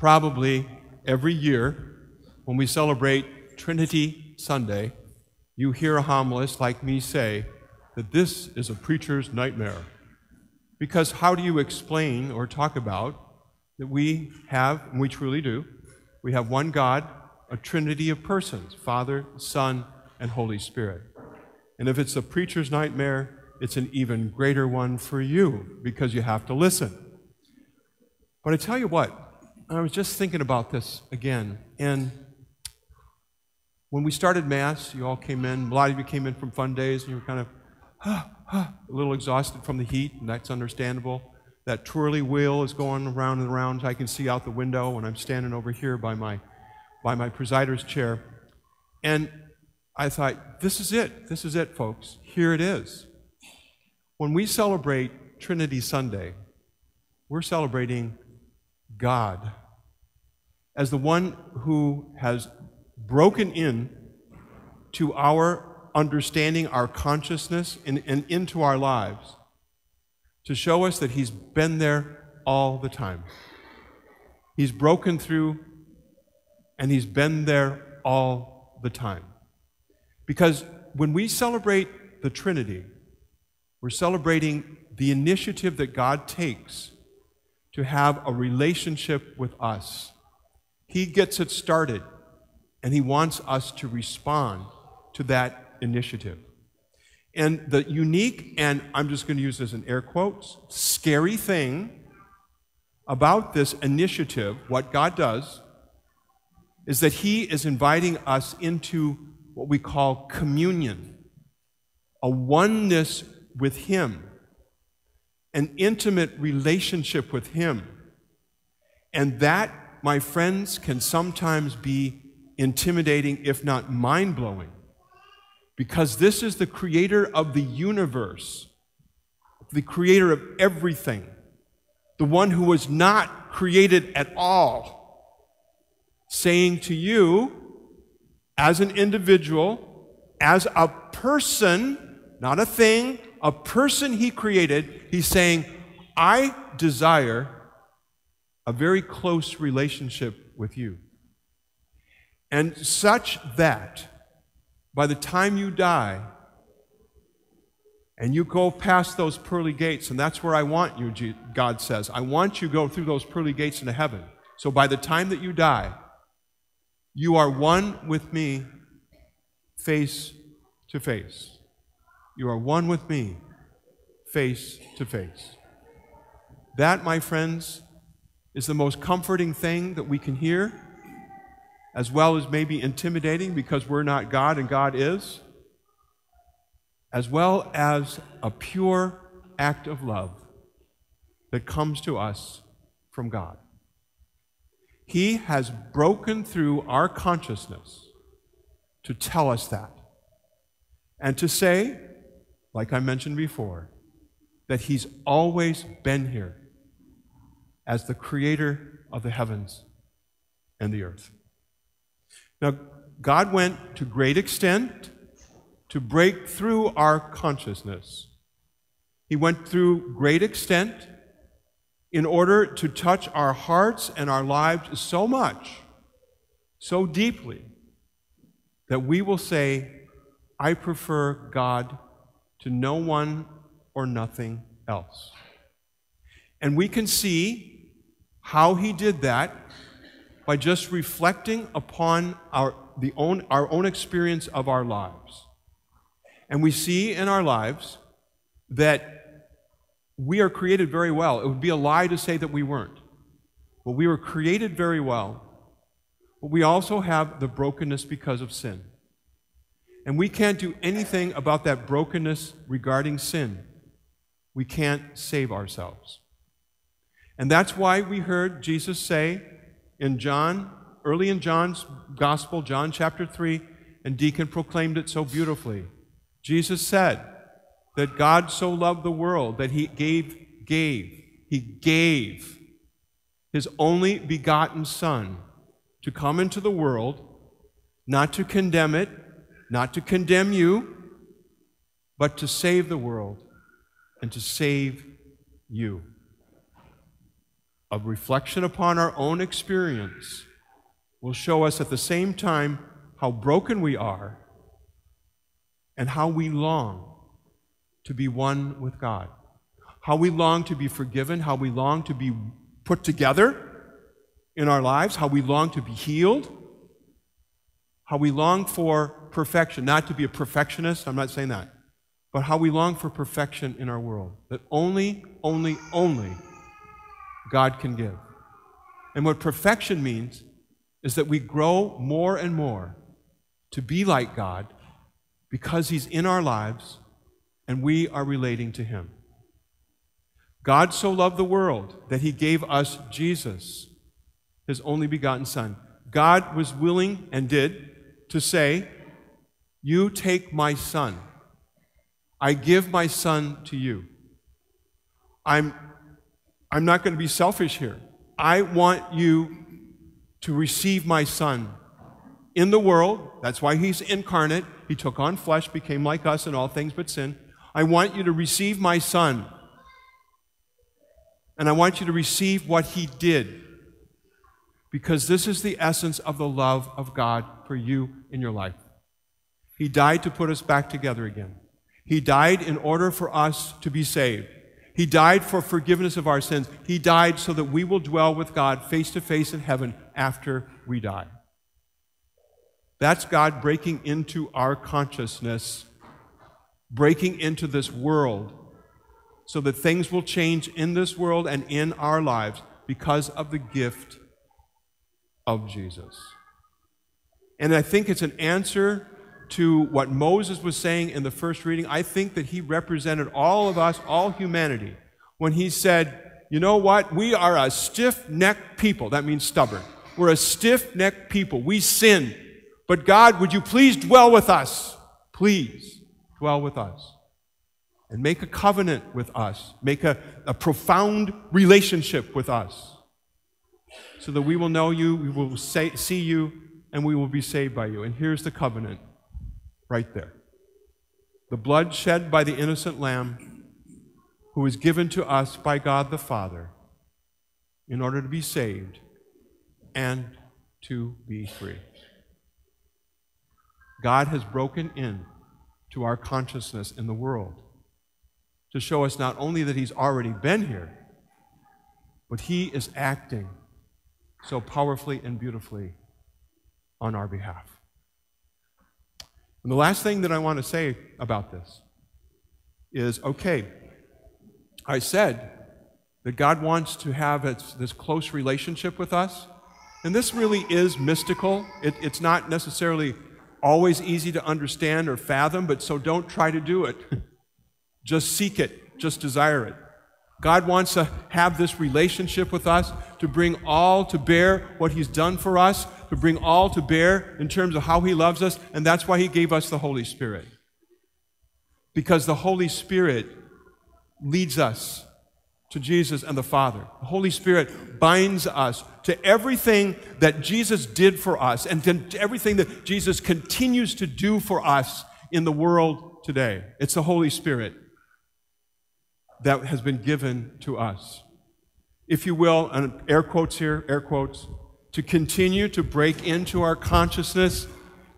probably every year when we celebrate Trinity Sunday, you hear a homilist like me say that this is a preacher's nightmare. Because how do you explain or talk about that we have, and we truly do, we have one God, a trinity of persons Father, Son, and Holy Spirit. And if it's a preacher's nightmare, it's an even greater one for you because you have to listen. But I tell you what, I was just thinking about this again, and when we started Mass, you all came in, a lot of you came in from fun days, and you were kind of a little exhausted from the heat, and that's understandable. That twirly wheel is going around and around. I can see out the window when I'm standing over here by my, by my presider's chair. And I thought, this is it. This is it, folks. Here it is. When we celebrate Trinity Sunday, we're celebrating God as the one who has broken in to our understanding, our consciousness, and, and into our lives to show us that He's been there all the time. He's broken through and He's been there all the time. Because when we celebrate the Trinity, we're celebrating the initiative that God takes to have a relationship with us. He gets it started, and He wants us to respond to that initiative. And the unique, and I'm just going to use this in air quotes, scary thing about this initiative, what God does, is that He is inviting us into what we call communion, a oneness with Him, an intimate relationship with Him. And that, my friends, can sometimes be intimidating, if not mind blowing because this is the creator of the universe, the creator of everything, the one who was not created at all, saying to you, as an individual, as a person, not a thing, a person he created, he's saying, I desire a very close relationship with you. And such that by the time you die, and you go past those pearly gates, and that's where I want you, God says. I want you to go through those pearly gates into heaven. So by the time that you die, you are one with me face to face. You are one with me face to face. That, my friends, is the most comforting thing that we can hear as well as maybe intimidating because we're not God and God is, as well as a pure act of love that comes to us from God. He has broken through our consciousness to tell us that and to say, like I mentioned before, that He's always been here as the creator of the heavens and the earth. Now, God went to great extent to break through our consciousness. He went through great extent in order to touch our hearts and our lives so much, so deeply, that we will say, I prefer God to no one or nothing else. And we can see how he did that by just reflecting upon our, the own, our own experience of our lives. And we see in our lives that we are created very well. It would be a lie to say that we weren't. But we were created very well. But we also have the brokenness because of sin. And we can't do anything about that brokenness regarding sin. We can't save ourselves. And that's why we heard Jesus say, in John, early in John's gospel, John chapter 3, and Deacon proclaimed it so beautifully. Jesus said that God so loved the world that he gave, gave, he gave his only begotten Son to come into the world, not to condemn it, not to condemn you, but to save the world and to save you. A reflection upon our own experience will show us at the same time how broken we are and how we long to be one with God. How we long to be forgiven, how we long to be put together in our lives, how we long to be healed, how we long for perfection, not to be a perfectionist, I'm not saying that, but how we long for perfection in our world that only, only, only God can give. And what perfection means is that we grow more and more to be like God because He's in our lives and we are relating to Him. God so loved the world that He gave us Jesus, His only begotten Son. God was willing and did to say, You take my Son. I give my Son to you. I'm, I'm not going to be selfish here. I want you to receive my Son in the world. That's why he's incarnate. He took on flesh, became like us in all things but sin. I want you to receive my Son. And I want you to receive what he did. Because this is the essence of the love of God for you in your life. He died to put us back together again. He died in order for us to be saved. He died for forgiveness of our sins. He died so that we will dwell with God face to face in heaven after we die. That's God breaking into our consciousness, breaking into this world, so that things will change in this world and in our lives because of the gift of Jesus. And I think it's an answer to what Moses was saying in the first reading. I think that he represented all of us, all humanity, when he said, You know what? We are a stiff necked people. That means stubborn. We're a stiff necked people. We sin. But God, would you please dwell with us? Please dwell with us. And make a covenant with us. Make a, a profound relationship with us. So that we will know you, we will say, see you, and we will be saved by you. And here's the covenant right there the blood shed by the innocent lamb who was given to us by God the Father in order to be saved and to be free. God has broken in to our consciousness in the world to show us not only that He's already been here, but He is acting so powerfully and beautifully on our behalf. And the last thing that I want to say about this is okay, I said that God wants to have this close relationship with us, and this really is mystical. It, it's not necessarily always easy to understand or fathom, but so don't try to do it. just seek it, just desire it. God wants to have this relationship with us, to bring all to bear what He's done for us, to bring all to bear in terms of how He loves us, and that's why He gave us the Holy Spirit. Because the Holy Spirit leads us to Jesus and the Father. The Holy Spirit binds us to everything that Jesus did for us and to everything that Jesus continues to do for us in the world today. It's the Holy Spirit that has been given to us. If you will, and air quotes here, air quotes, to continue to break into our consciousness,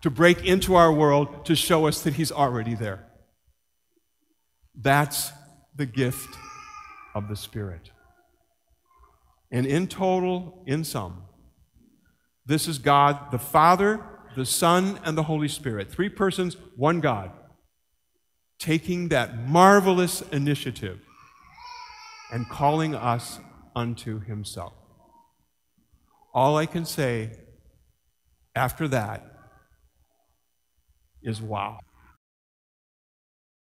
to break into our world, to show us that He's already there. That's the gift of the Spirit. And in total, in sum, this is God the Father, the Son, and the Holy Spirit. Three persons, one God, taking that marvelous initiative and calling us unto Himself. All I can say after that is wow.